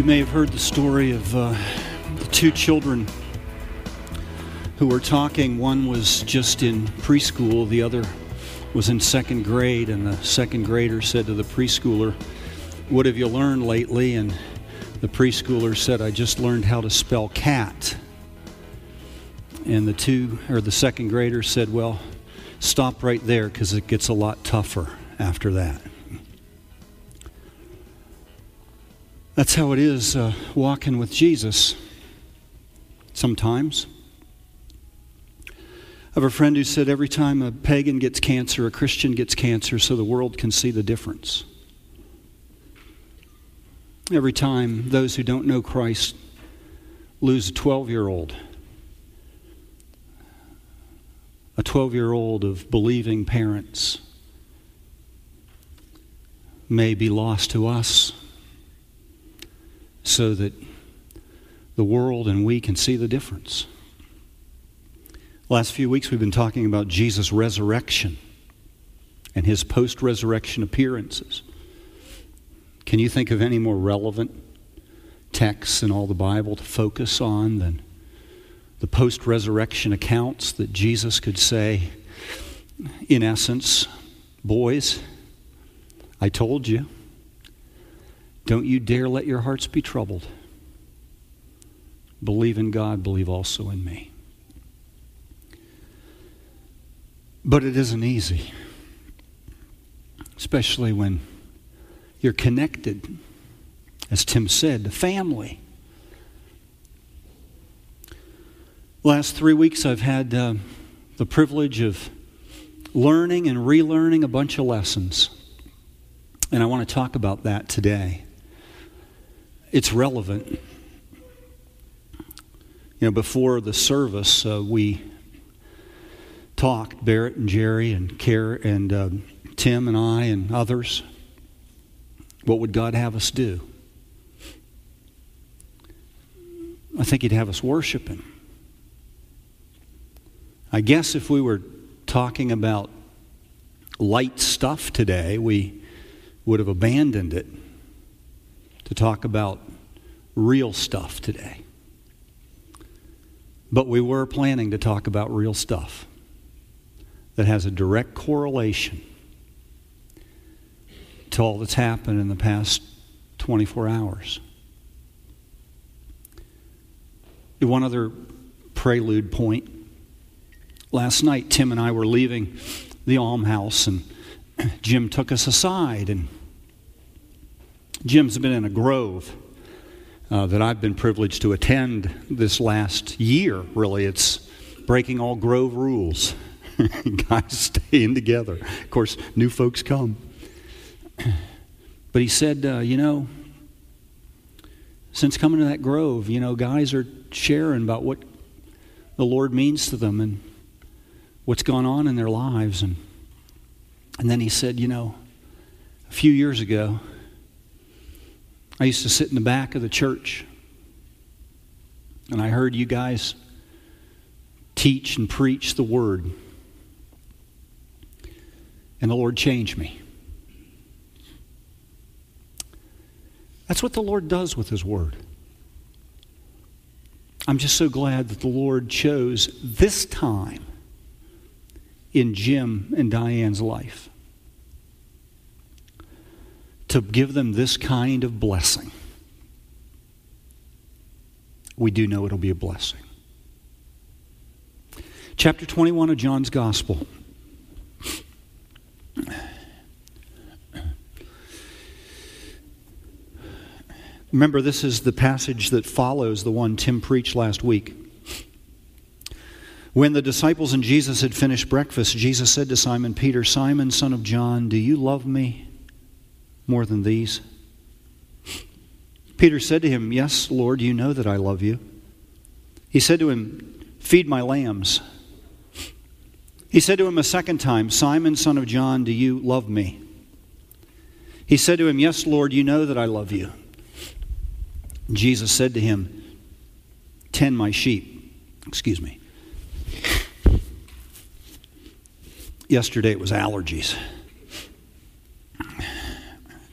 You may have heard the story of uh, the two children who were talking. One was just in preschool, the other was in second grade, and the second grader said to the preschooler, What have you learned lately? And the preschooler said, I just learned how to spell cat. And the two, or the second grader said, Well, stop right there because it gets a lot tougher after that. That's how it is uh, walking with Jesus sometimes. I have a friend who said every time a pagan gets cancer, a Christian gets cancer, so the world can see the difference. Every time those who don't know Christ lose a 12 year old, a 12 year old of believing parents may be lost to us so that the world and we can see the difference. Last few weeks, we've been talking about Jesus' resurrection and his post resurrection appearances. Can you think of any more relevant texts in all the Bible to focus on than the post resurrection accounts that Jesus could say, in essence, boys, I told you. Don't you dare let your hearts be troubled. Believe in God, believe also in me. But it isn't easy, especially when you're connected, as Tim said, to family. Last three weeks, I've had uh, the privilege of learning and relearning a bunch of lessons. And I want to talk about that today it's relevant. You know, before the service, uh, we talked, Barrett and Jerry and Care and uh, Tim and I and others. What would God have us do? I think He'd have us worship Him. I guess if we were talking about light stuff today, we would have abandoned it to talk about real stuff today. But we were planning to talk about real stuff that has a direct correlation to all that's happened in the past 24 hours. One other prelude point. Last night, Tim and I were leaving the almhouse, and Jim took us aside and Jim's been in a grove uh, that I've been privileged to attend this last year, really. It's breaking all grove rules. Guys staying together. Of course, new folks come. But he said, uh, you know, since coming to that grove, you know, guys are sharing about what the Lord means to them and what's gone on in their lives. And, and then he said, you know, a few years ago, I used to sit in the back of the church and I heard you guys teach and preach the word. And the Lord changed me. That's what the Lord does with His Word. I'm just so glad that the Lord chose this time in Jim and Diane's life to give them this kind of blessing, we do know it'll be a blessing. Chapter 21 of John's Gospel. Remember, this is the passage that follows the one Tim preached last week. When the disciples and Jesus had finished breakfast, Jesus said to Simon Peter, Simon, son of John, do you love me more than these? Peter said to him, Yes, Lord, you know that I love you. He said to him, Feed my lambs. He said to him a second time, Simon, son of John, do you love me? He said to him, Yes, Lord, you know that I love you. Jesus said to him, Tend my sheep. Excuse me. Yesterday it was allergies.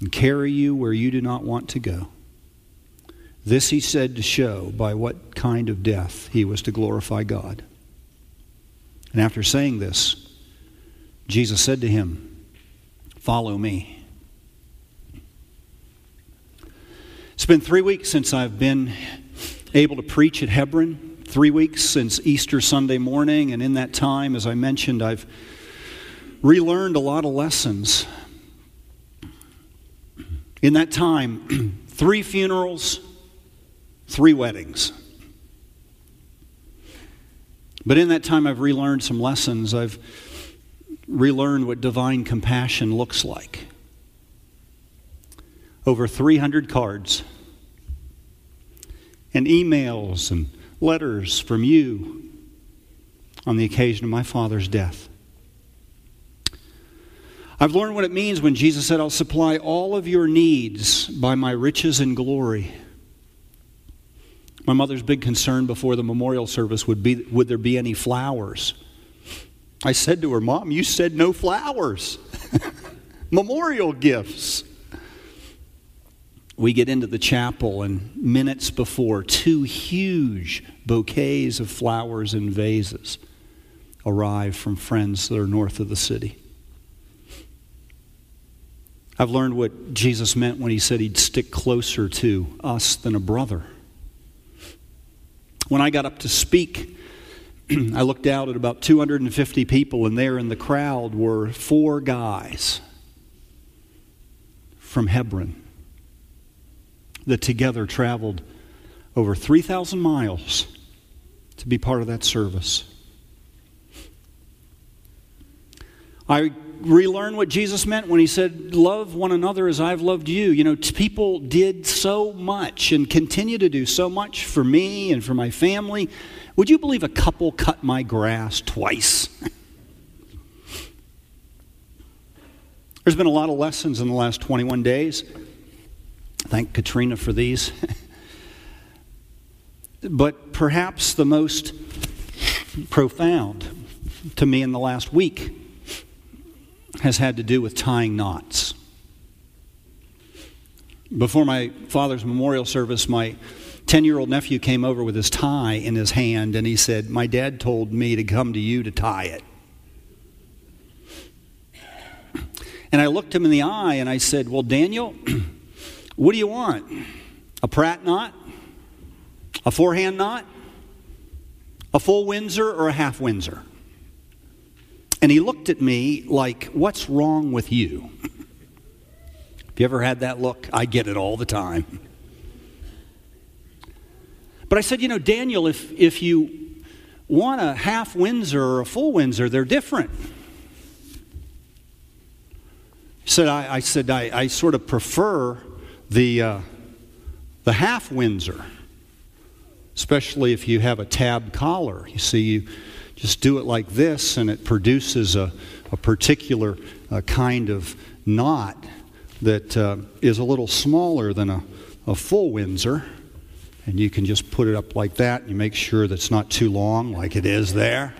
and carry you where you do not want to go. This he said to show by what kind of death he was to glorify God. And after saying this, Jesus said to him, Follow me. It's been three weeks since I've been able to preach at Hebron, three weeks since Easter Sunday morning, and in that time, as I mentioned, I've relearned a lot of lessons. In that time, three funerals, three weddings. But in that time, I've relearned some lessons. I've relearned what divine compassion looks like. Over 300 cards and emails and letters from you on the occasion of my father's death. I've learned what it means when Jesus said, I'll supply all of your needs by my riches and glory. My mother's big concern before the memorial service would be would there be any flowers? I said to her, Mom, you said no flowers. memorial gifts. We get into the chapel, and minutes before, two huge bouquets of flowers in vases arrive from friends that are north of the city. I've learned what Jesus meant when he said he'd stick closer to us than a brother. When I got up to speak, I looked out at about 250 people, and there in the crowd were four guys from Hebron that together traveled over 3,000 miles to be part of that service. I relearn what Jesus meant when he said, Love one another as I've loved you. You know, people did so much and continue to do so much for me and for my family. Would you believe a couple cut my grass twice? There's been a lot of lessons in the last 21 days. Thank Katrina for these. but perhaps the most profound to me in the last week has had to do with tying knots. Before my father's memorial service, my 10 year old nephew came over with his tie in his hand and he said, My dad told me to come to you to tie it. And I looked him in the eye and I said, Well, Daniel, what do you want? A Pratt knot? A four-in-hand knot? A full Windsor or a half Windsor? And he looked at me like, What's wrong with you? Have you ever had that look? I get it all the time. But I said, You know, Daniel, if, if you want a half Windsor or a full Windsor, they're different. Said, I, I said, I, I, sort of prefer the, uh, the half Windsor, especially if you have a tab collar. You see, you just do it like this, and it produces a, a particular uh, kind of knot that uh, is a little smaller than a, a full Windsor. And you can just put it up like that. And you make sure that it's not too long, like it is there.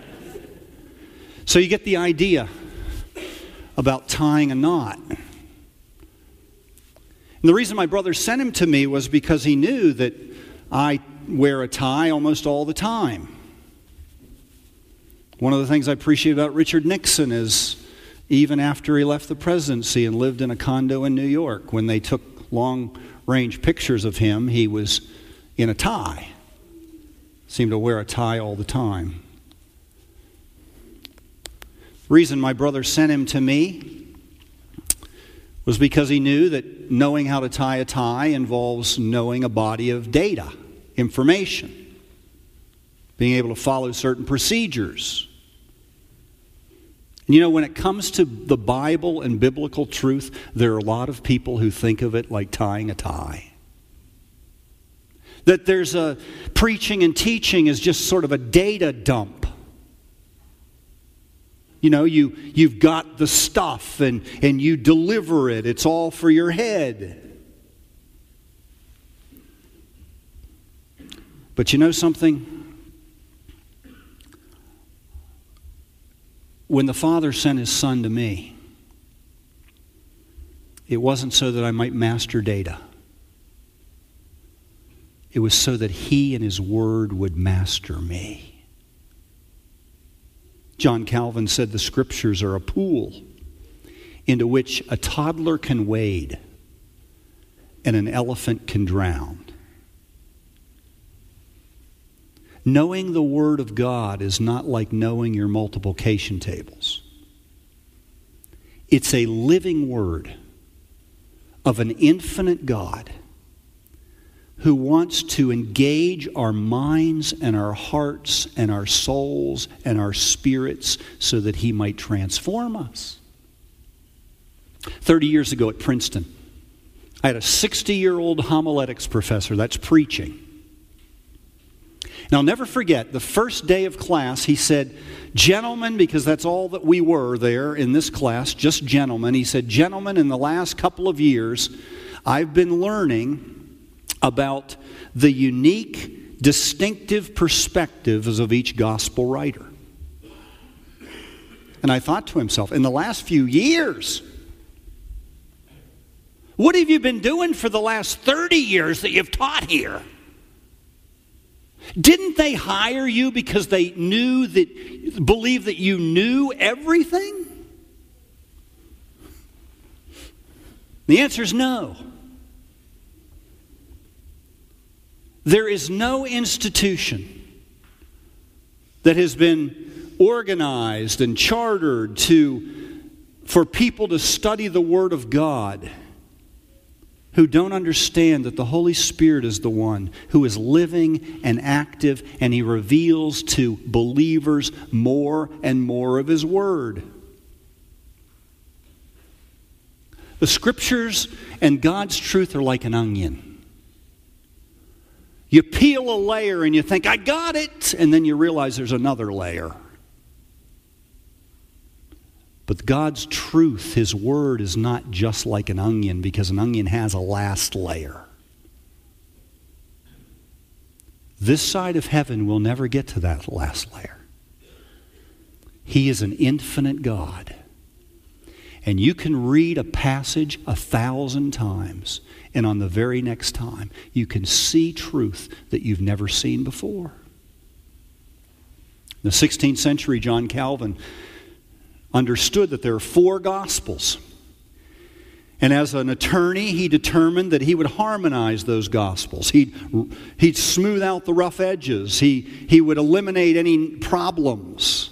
So you get the idea about tying a knot. And the reason my brother sent him to me was because he knew that I wear a tie almost all the time. One of the things I appreciate about Richard Nixon is even after he left the presidency and lived in a condo in New York, when they took long range pictures of him, he was in a tie. Seemed to wear a tie all the time. Reason my brother sent him to me was because he knew that knowing how to tie a tie involves knowing a body of data, information, being able to follow certain procedures you know, when it comes to the Bible and biblical truth, there are a lot of people who think of it like tying a tie. That there's a preaching and teaching is just sort of a data dump. You know, you, you've got the stuff and, and you deliver it, it's all for your head. But you know something? When the Father sent His Son to me, it wasn't so that I might master data. It was so that He and His Word would master me. John Calvin said the Scriptures are a pool into which a toddler can wade and an elephant can drown. Knowing the Word of God is not like knowing your multiplication tables. It's a living Word of an infinite God who wants to engage our minds and our hearts and our souls and our spirits so that He might transform us. 30 years ago at Princeton, I had a 60 year old homiletics professor, that's preaching I'll never forget the first day of class, he said, Gentlemen, because that's all that we were there in this class, just gentlemen. He said, Gentlemen, in the last couple of years, I've been learning about the unique, distinctive perspectives of each gospel writer. And I thought to himself, in the last few years, what have you been doing for the last 30 years that you've taught here? Didn't they hire you because they knew that, believe that you knew everything? The answer is no. There is no institution that has been organized and chartered to, for people to study the Word of God who don't understand that the Holy Spirit is the one who is living and active, and He reveals to believers more and more of His Word. The Scriptures and God's truth are like an onion. You peel a layer and you think, I got it, and then you realize there's another layer. But God's truth, His Word, is not just like an onion because an onion has a last layer. This side of heaven will never get to that last layer. He is an infinite God. And you can read a passage a thousand times, and on the very next time, you can see truth that you've never seen before. In the 16th century, John Calvin understood that there are four gospels. And as an attorney, he determined that he would harmonize those gospels. He'd, he'd smooth out the rough edges. He, he would eliminate any problems.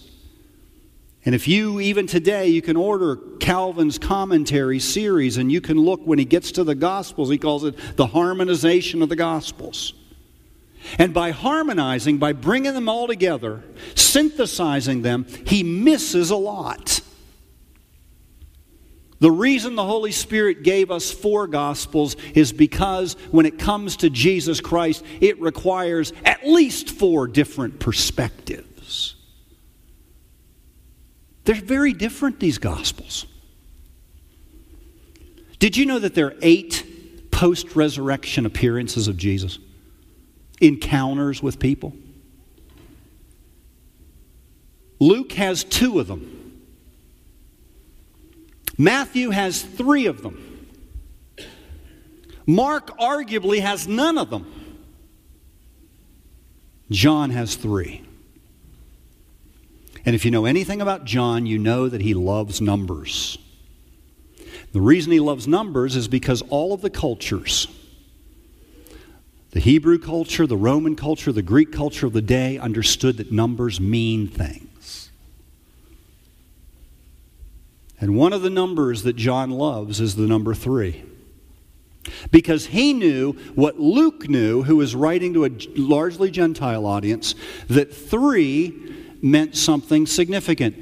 And if you, even today, you can order Calvin's commentary series and you can look when he gets to the Gospels, he calls it the harmonization of the Gospels. And by harmonizing, by bringing them all together, synthesizing them, he misses a lot. The reason the Holy Spirit gave us four Gospels is because when it comes to Jesus Christ, it requires at least four different perspectives. They're very different, these Gospels. Did you know that there are eight post resurrection appearances of Jesus? Encounters with people. Luke has two of them. Matthew has three of them. Mark arguably has none of them. John has three. And if you know anything about John, you know that he loves numbers. The reason he loves numbers is because all of the cultures the Hebrew culture, the Roman culture, the Greek culture of the day understood that numbers mean things. And one of the numbers that John loves is the number three. Because he knew what Luke knew, who was writing to a largely Gentile audience, that three meant something significant.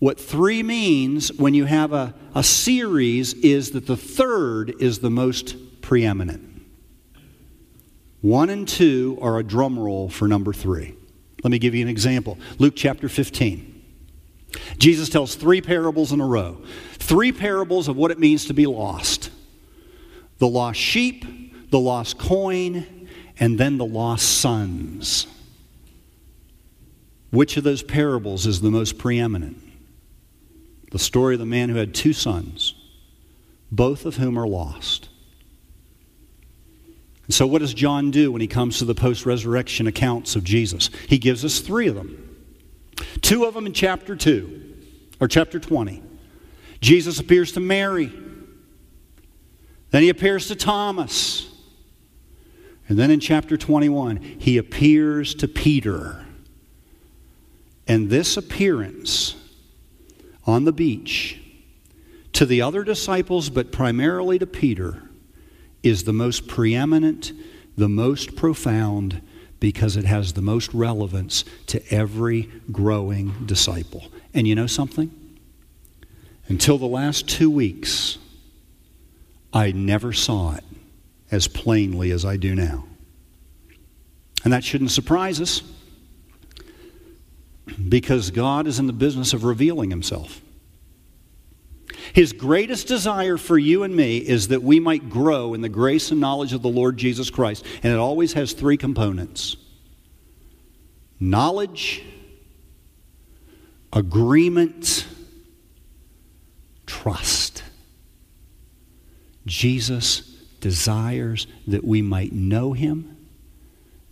What three means when you have a, a series is that the third is the most preeminent. One and two are a drum roll for number three. Let me give you an example. Luke chapter 15. Jesus tells three parables in a row. Three parables of what it means to be lost the lost sheep, the lost coin, and then the lost sons. Which of those parables is the most preeminent? The story of the man who had two sons, both of whom are lost. And so, what does John do when he comes to the post resurrection accounts of Jesus? He gives us three of them. Two of them in chapter 2, or chapter 20. Jesus appears to Mary. Then he appears to Thomas. And then in chapter 21, he appears to Peter. And this appearance on the beach to the other disciples, but primarily to Peter, is the most preeminent, the most profound, because it has the most relevance to every growing disciple. And you know something? Until the last two weeks, I never saw it as plainly as I do now. And that shouldn't surprise us because God is in the business of revealing himself. His greatest desire for you and me is that we might grow in the grace and knowledge of the Lord Jesus Christ. And it always has three components knowledge, agreement, trust. Jesus desires that we might know him,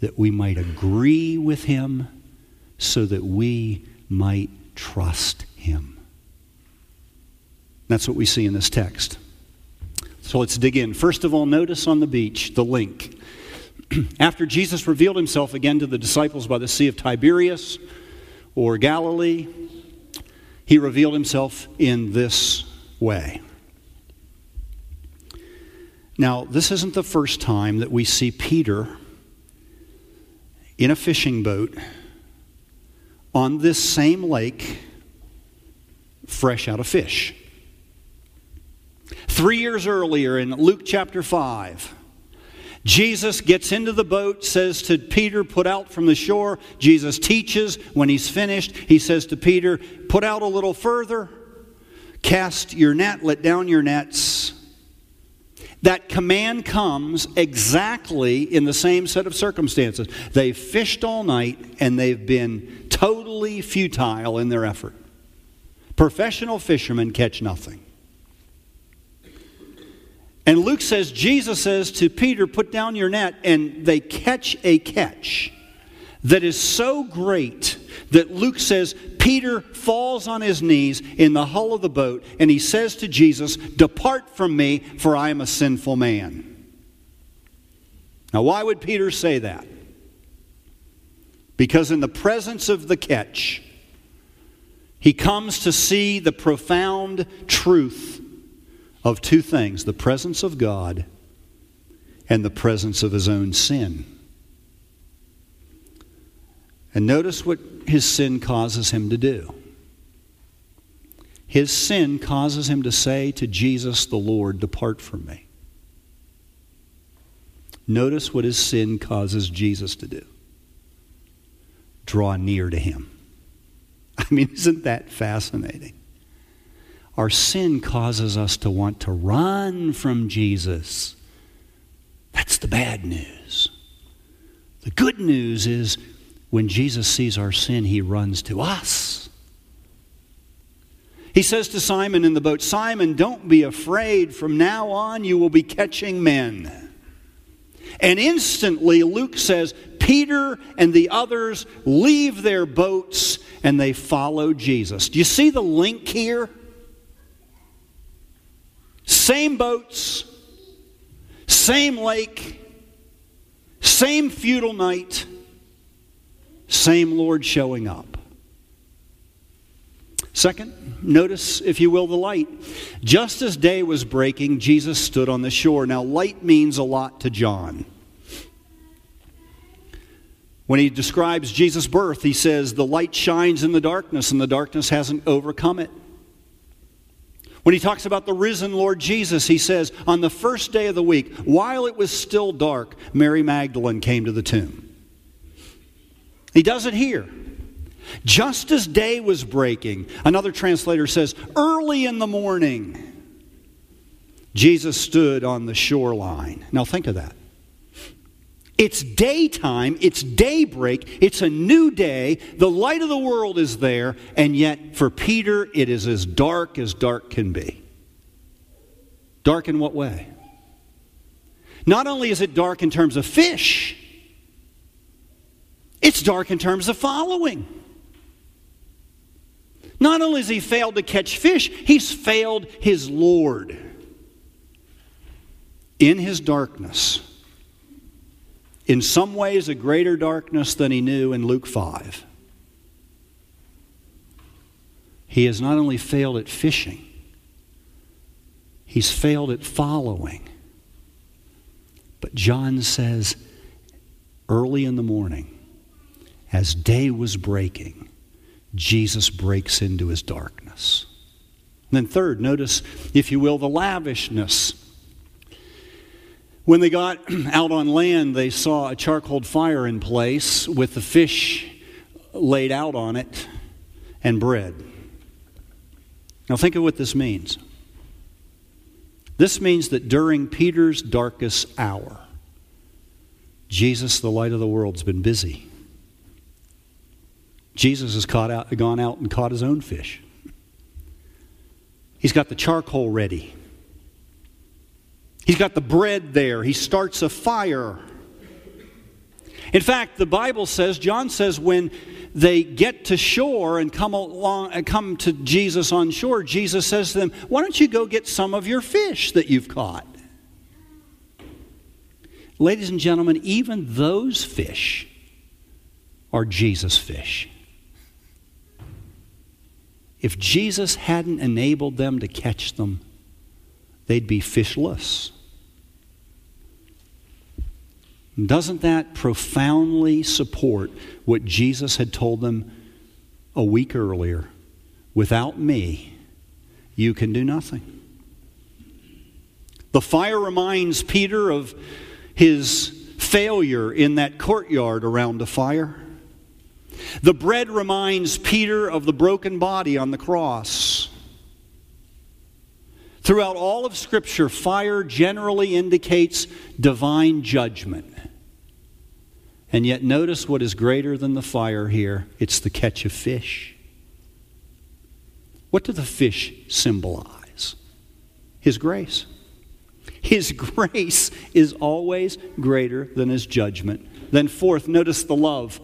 that we might agree with him, so that we might trust him. That's what we see in this text. So let's dig in. First of all, notice on the beach the link. After Jesus revealed himself again to the disciples by the Sea of Tiberias or Galilee, he revealed himself in this way. Now, this isn't the first time that we see Peter in a fishing boat on this same lake, fresh out of fish. Three years earlier in Luke chapter 5, Jesus gets into the boat, says to Peter, Put out from the shore. Jesus teaches. When he's finished, he says to Peter, Put out a little further, cast your net, let down your nets. That command comes exactly in the same set of circumstances. They've fished all night and they've been totally futile in their effort. Professional fishermen catch nothing. And Luke says, Jesus says to Peter, Put down your net, and they catch a catch that is so great that Luke says Peter falls on his knees in the hull of the boat and he says to Jesus, Depart from me, for I am a sinful man. Now, why would Peter say that? Because in the presence of the catch, he comes to see the profound truth of two things the presence of God and the presence of his own sin. And notice what his sin causes him to do. His sin causes him to say to Jesus the Lord, Depart from me. Notice what his sin causes Jesus to do draw near to him. I mean, isn't that fascinating? Our sin causes us to want to run from Jesus. That's the bad news. The good news is when Jesus sees our sin, he runs to us. He says to Simon in the boat, Simon, don't be afraid. From now on, you will be catching men. And instantly, Luke says, Peter and the others leave their boats and they follow Jesus. Do you see the link here? Same boats, same lake, same futile night, same Lord showing up. Second, notice, if you will, the light. Just as day was breaking, Jesus stood on the shore. Now, light means a lot to John. When he describes Jesus' birth, he says, The light shines in the darkness, and the darkness hasn't overcome it. When he talks about the risen Lord Jesus, he says, On the first day of the week, while it was still dark, Mary Magdalene came to the tomb. He does it here. Just as day was breaking, another translator says, early in the morning, Jesus stood on the shoreline. Now think of that. It's daytime, it's daybreak, it's a new day, the light of the world is there, and yet for Peter it is as dark as dark can be. Dark in what way? Not only is it dark in terms of fish, it's dark in terms of following. Not only has he failed to catch fish, he's failed his Lord. In his darkness, in some ways a greater darkness than he knew in Luke 5. He has not only failed at fishing, he's failed at following. But John says, early in the morning, as day was breaking, Jesus breaks into his darkness. And then, third, notice, if you will, the lavishness when they got out on land, they saw a charcoal fire in place with the fish laid out on it and bread. Now, think of what this means. This means that during Peter's darkest hour, Jesus, the light of the world, has been busy. Jesus has caught out, gone out and caught his own fish. He's got the charcoal ready. He's got the bread there. He starts a fire. In fact, the Bible says, John says, when they get to shore and come along and come to Jesus on shore, Jesus says to them, Why don't you go get some of your fish that you've caught? Ladies and gentlemen, even those fish are Jesus fish. If Jesus hadn't enabled them to catch them, they'd be fishless. Doesn't that profoundly support what Jesus had told them a week earlier? Without me, you can do nothing. The fire reminds Peter of his failure in that courtyard around the fire. The bread reminds Peter of the broken body on the cross. Throughout all of Scripture, fire generally indicates divine judgment. And yet, notice what is greater than the fire here it's the catch of fish. What do the fish symbolize? His grace. His grace is always greater than his judgment. Then, fourth, notice the love.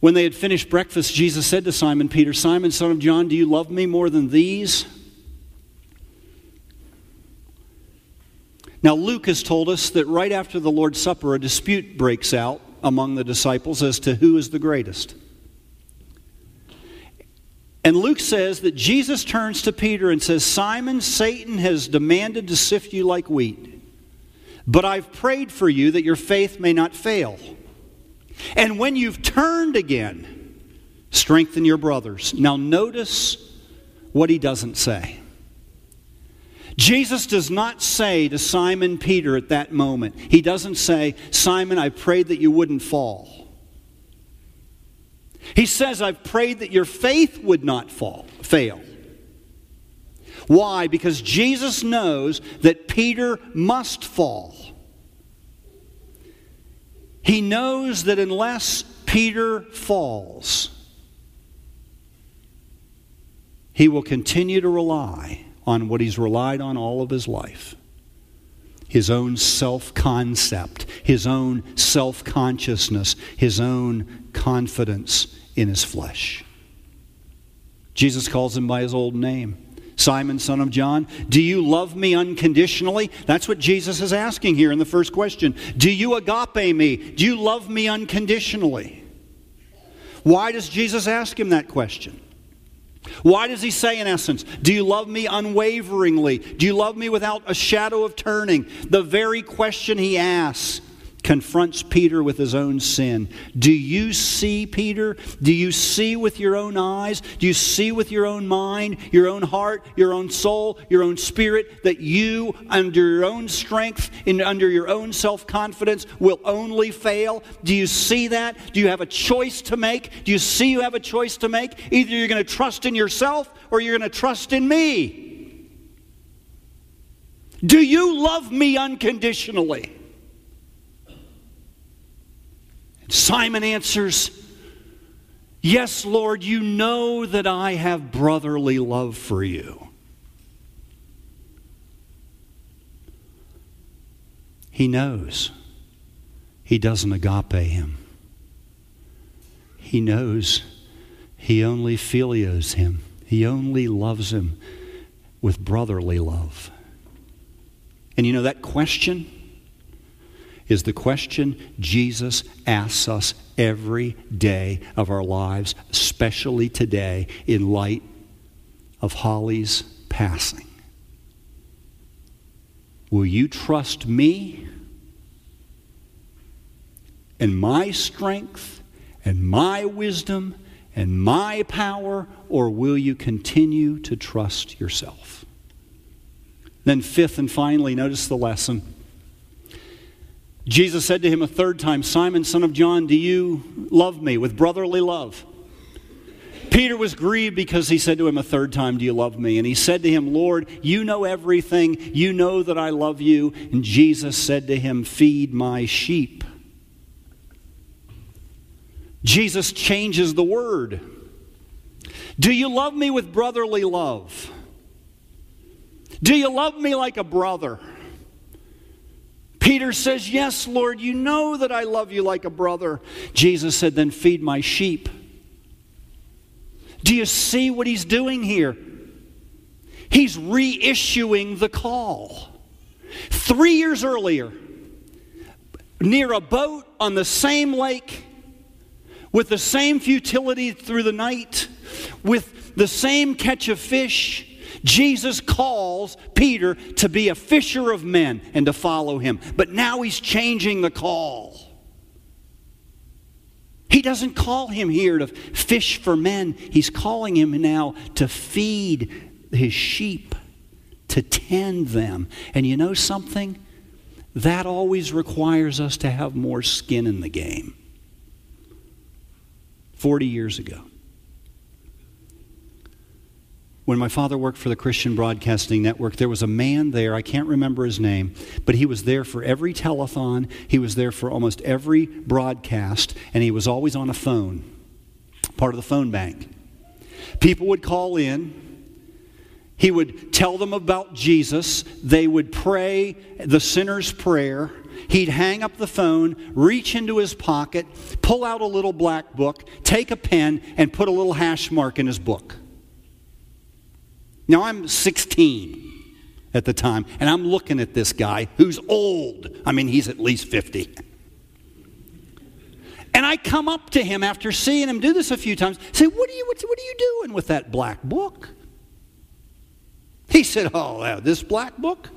When they had finished breakfast, Jesus said to Simon Peter, Simon, son of John, do you love me more than these? Now, Luke has told us that right after the Lord's Supper, a dispute breaks out among the disciples as to who is the greatest. And Luke says that Jesus turns to Peter and says, Simon, Satan has demanded to sift you like wheat, but I've prayed for you that your faith may not fail. And when you've turned again, strengthen your brothers. Now, notice what he doesn't say. Jesus does not say to Simon Peter at that moment, He doesn't say, Simon, I prayed that you wouldn't fall. He says, I've prayed that your faith would not fall, fail. Why? Because Jesus knows that Peter must fall. He knows that unless Peter falls, he will continue to rely on what he's relied on all of his life his own self concept, his own self consciousness, his own confidence in his flesh. Jesus calls him by his old name. Simon, son of John, do you love me unconditionally? That's what Jesus is asking here in the first question. Do you agape me? Do you love me unconditionally? Why does Jesus ask him that question? Why does he say, in essence, Do you love me unwaveringly? Do you love me without a shadow of turning? The very question he asks confronts Peter with his own sin. Do you see, Peter? Do you see with your own eyes? Do you see with your own mind, your own heart, your own soul, your own spirit that you, under your own strength and under your own self confidence, will only fail? Do you see that? Do you have a choice to make? Do you see you have a choice to make? Either you're going to trust in yourself or you're going to trust in me. Do you love me unconditionally? Simon answers, Yes, Lord, you know that I have brotherly love for you. He knows he doesn't agape him. He knows he only filios him. He only loves him with brotherly love. And you know that question is the question Jesus asks us every day of our lives, especially today in light of Holly's passing. Will you trust me and my strength and my wisdom and my power, or will you continue to trust yourself? Then, fifth and finally, notice the lesson. Jesus said to him a third time, Simon, son of John, do you love me with brotherly love? Peter was grieved because he said to him a third time, Do you love me? And he said to him, Lord, you know everything. You know that I love you. And Jesus said to him, Feed my sheep. Jesus changes the word. Do you love me with brotherly love? Do you love me like a brother? Peter says, Yes, Lord, you know that I love you like a brother. Jesus said, Then feed my sheep. Do you see what he's doing here? He's reissuing the call. Three years earlier, near a boat on the same lake, with the same futility through the night, with the same catch of fish, Jesus calls Peter to be a fisher of men and to follow him. But now he's changing the call. He doesn't call him here to fish for men, he's calling him now to feed his sheep, to tend them. And you know something? That always requires us to have more skin in the game. 40 years ago, when my father worked for the Christian Broadcasting Network, there was a man there, I can't remember his name, but he was there for every telethon, he was there for almost every broadcast, and he was always on a phone, part of the phone bank. People would call in, he would tell them about Jesus, they would pray the sinner's prayer. He'd hang up the phone, reach into his pocket, pull out a little black book, take a pen, and put a little hash mark in his book. Now, I'm 16 at the time, and I'm looking at this guy who's old. I mean, he's at least 50. And I come up to him after seeing him do this a few times, say, What are you, what, what are you doing with that black book? He said, Oh, uh, this black book?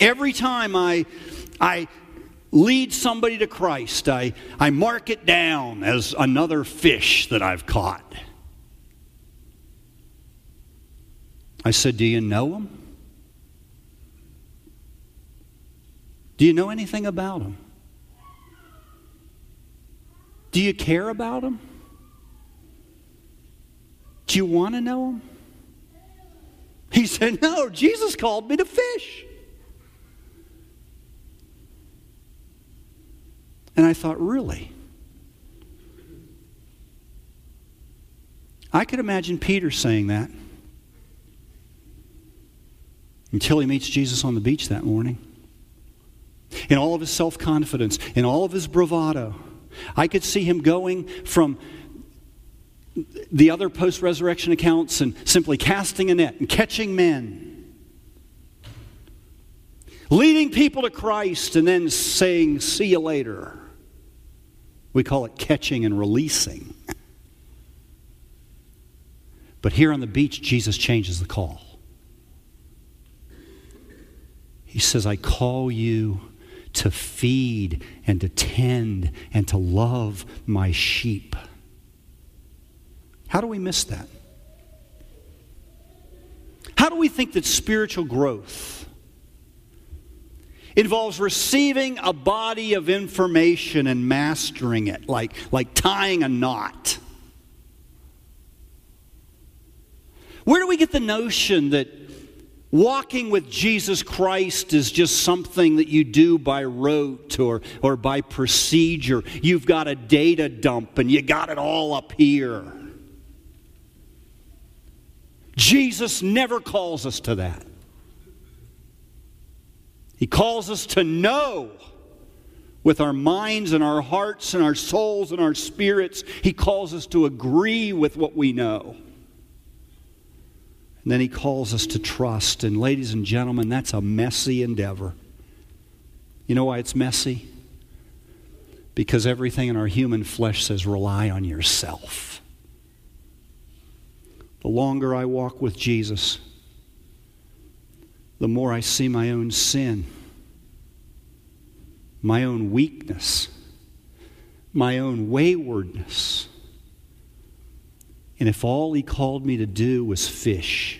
Every time I, I lead somebody to Christ, I, I mark it down as another fish that I've caught. I said, Do you know him? Do you know anything about him? Do you care about him? Do you want to know him? He said, No, Jesus called me to fish. And I thought, Really? I could imagine Peter saying that until he meets Jesus on the beach that morning. In all of his self confidence, in all of his bravado, I could see him going from the other post resurrection accounts and simply casting a net and catching men, leading people to Christ, and then saying, See you later. We call it catching and releasing. But here on the beach, Jesus changes the call. He says, I call you to feed and to tend and to love my sheep. How do we miss that? How do we think that spiritual growth involves receiving a body of information and mastering it, like, like tying a knot? Where do we get the notion that walking with Jesus Christ is just something that you do by rote or, or by procedure? You've got a data dump and you got it all up here. Jesus never calls us to that. He calls us to know with our minds and our hearts and our souls and our spirits. He calls us to agree with what we know. And then he calls us to trust. And, ladies and gentlemen, that's a messy endeavor. You know why it's messy? Because everything in our human flesh says, rely on yourself. The longer I walk with Jesus, the more I see my own sin, my own weakness, my own waywardness and if all he called me to do was fish,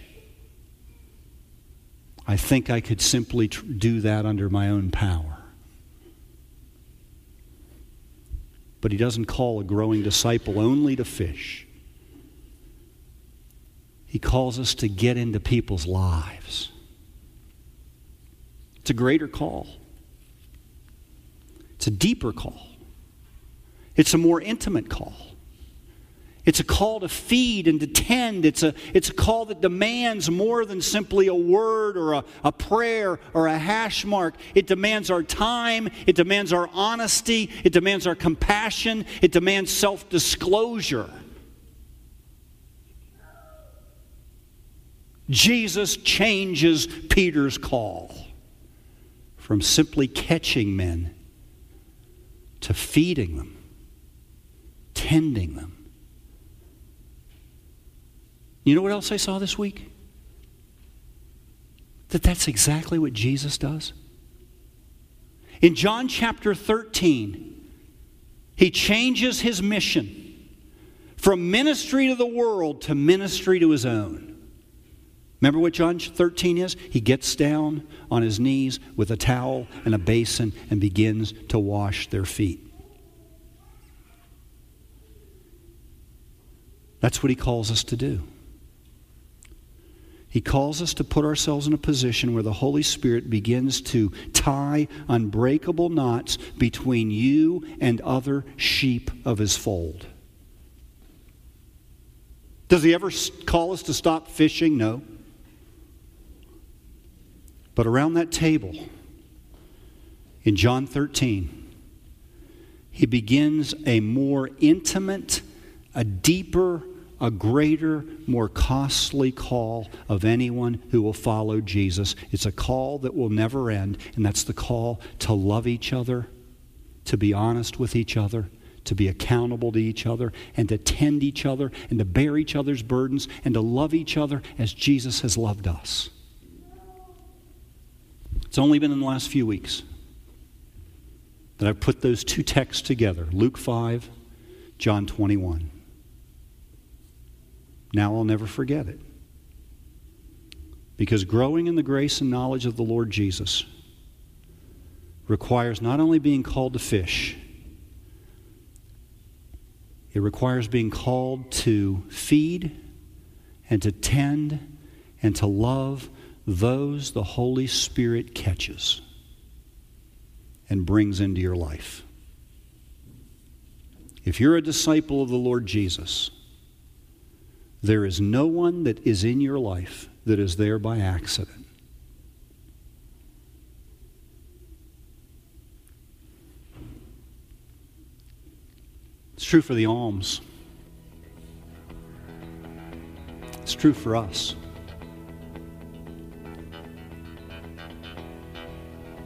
I think I could simply tr- do that under my own power. But he doesn't call a growing disciple only to fish. He calls us to get into people's lives. It's a greater call. It's a deeper call. It's a more intimate call. It's a call to feed and to tend. It's a, it's a call that demands more than simply a word or a, a prayer or a hash mark. It demands our time. It demands our honesty. It demands our compassion. It demands self disclosure. Jesus changes Peter's call from simply catching men to feeding them, tending them you know what else I saw this week? That that's exactly what Jesus does. In John chapter 13, he changes his mission from ministry to the world to ministry to his own. Remember what John 13 is? He gets down on his knees with a towel and a basin and begins to wash their feet. That's what he calls us to do. He calls us to put ourselves in a position where the Holy Spirit begins to tie unbreakable knots between you and other sheep of his fold. Does he ever call us to stop fishing? No. But around that table in John 13, he begins a more intimate, a deeper a greater, more costly call of anyone who will follow Jesus. It's a call that will never end, and that's the call to love each other, to be honest with each other, to be accountable to each other, and to tend each other, and to bear each other's burdens, and to love each other as Jesus has loved us. It's only been in the last few weeks that I've put those two texts together Luke 5, John 21. Now I'll never forget it. Because growing in the grace and knowledge of the Lord Jesus requires not only being called to fish, it requires being called to feed and to tend and to love those the Holy Spirit catches and brings into your life. If you're a disciple of the Lord Jesus, there is no one that is in your life that is there by accident. It's true for the alms. It's true for us.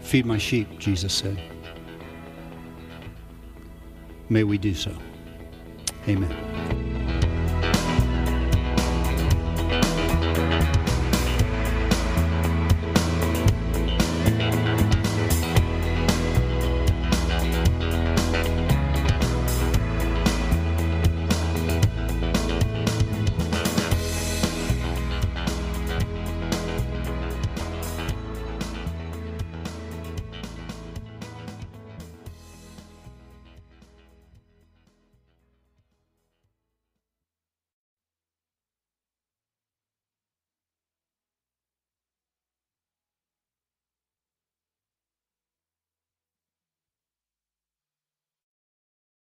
Feed my sheep, Jesus said. May we do so. Amen.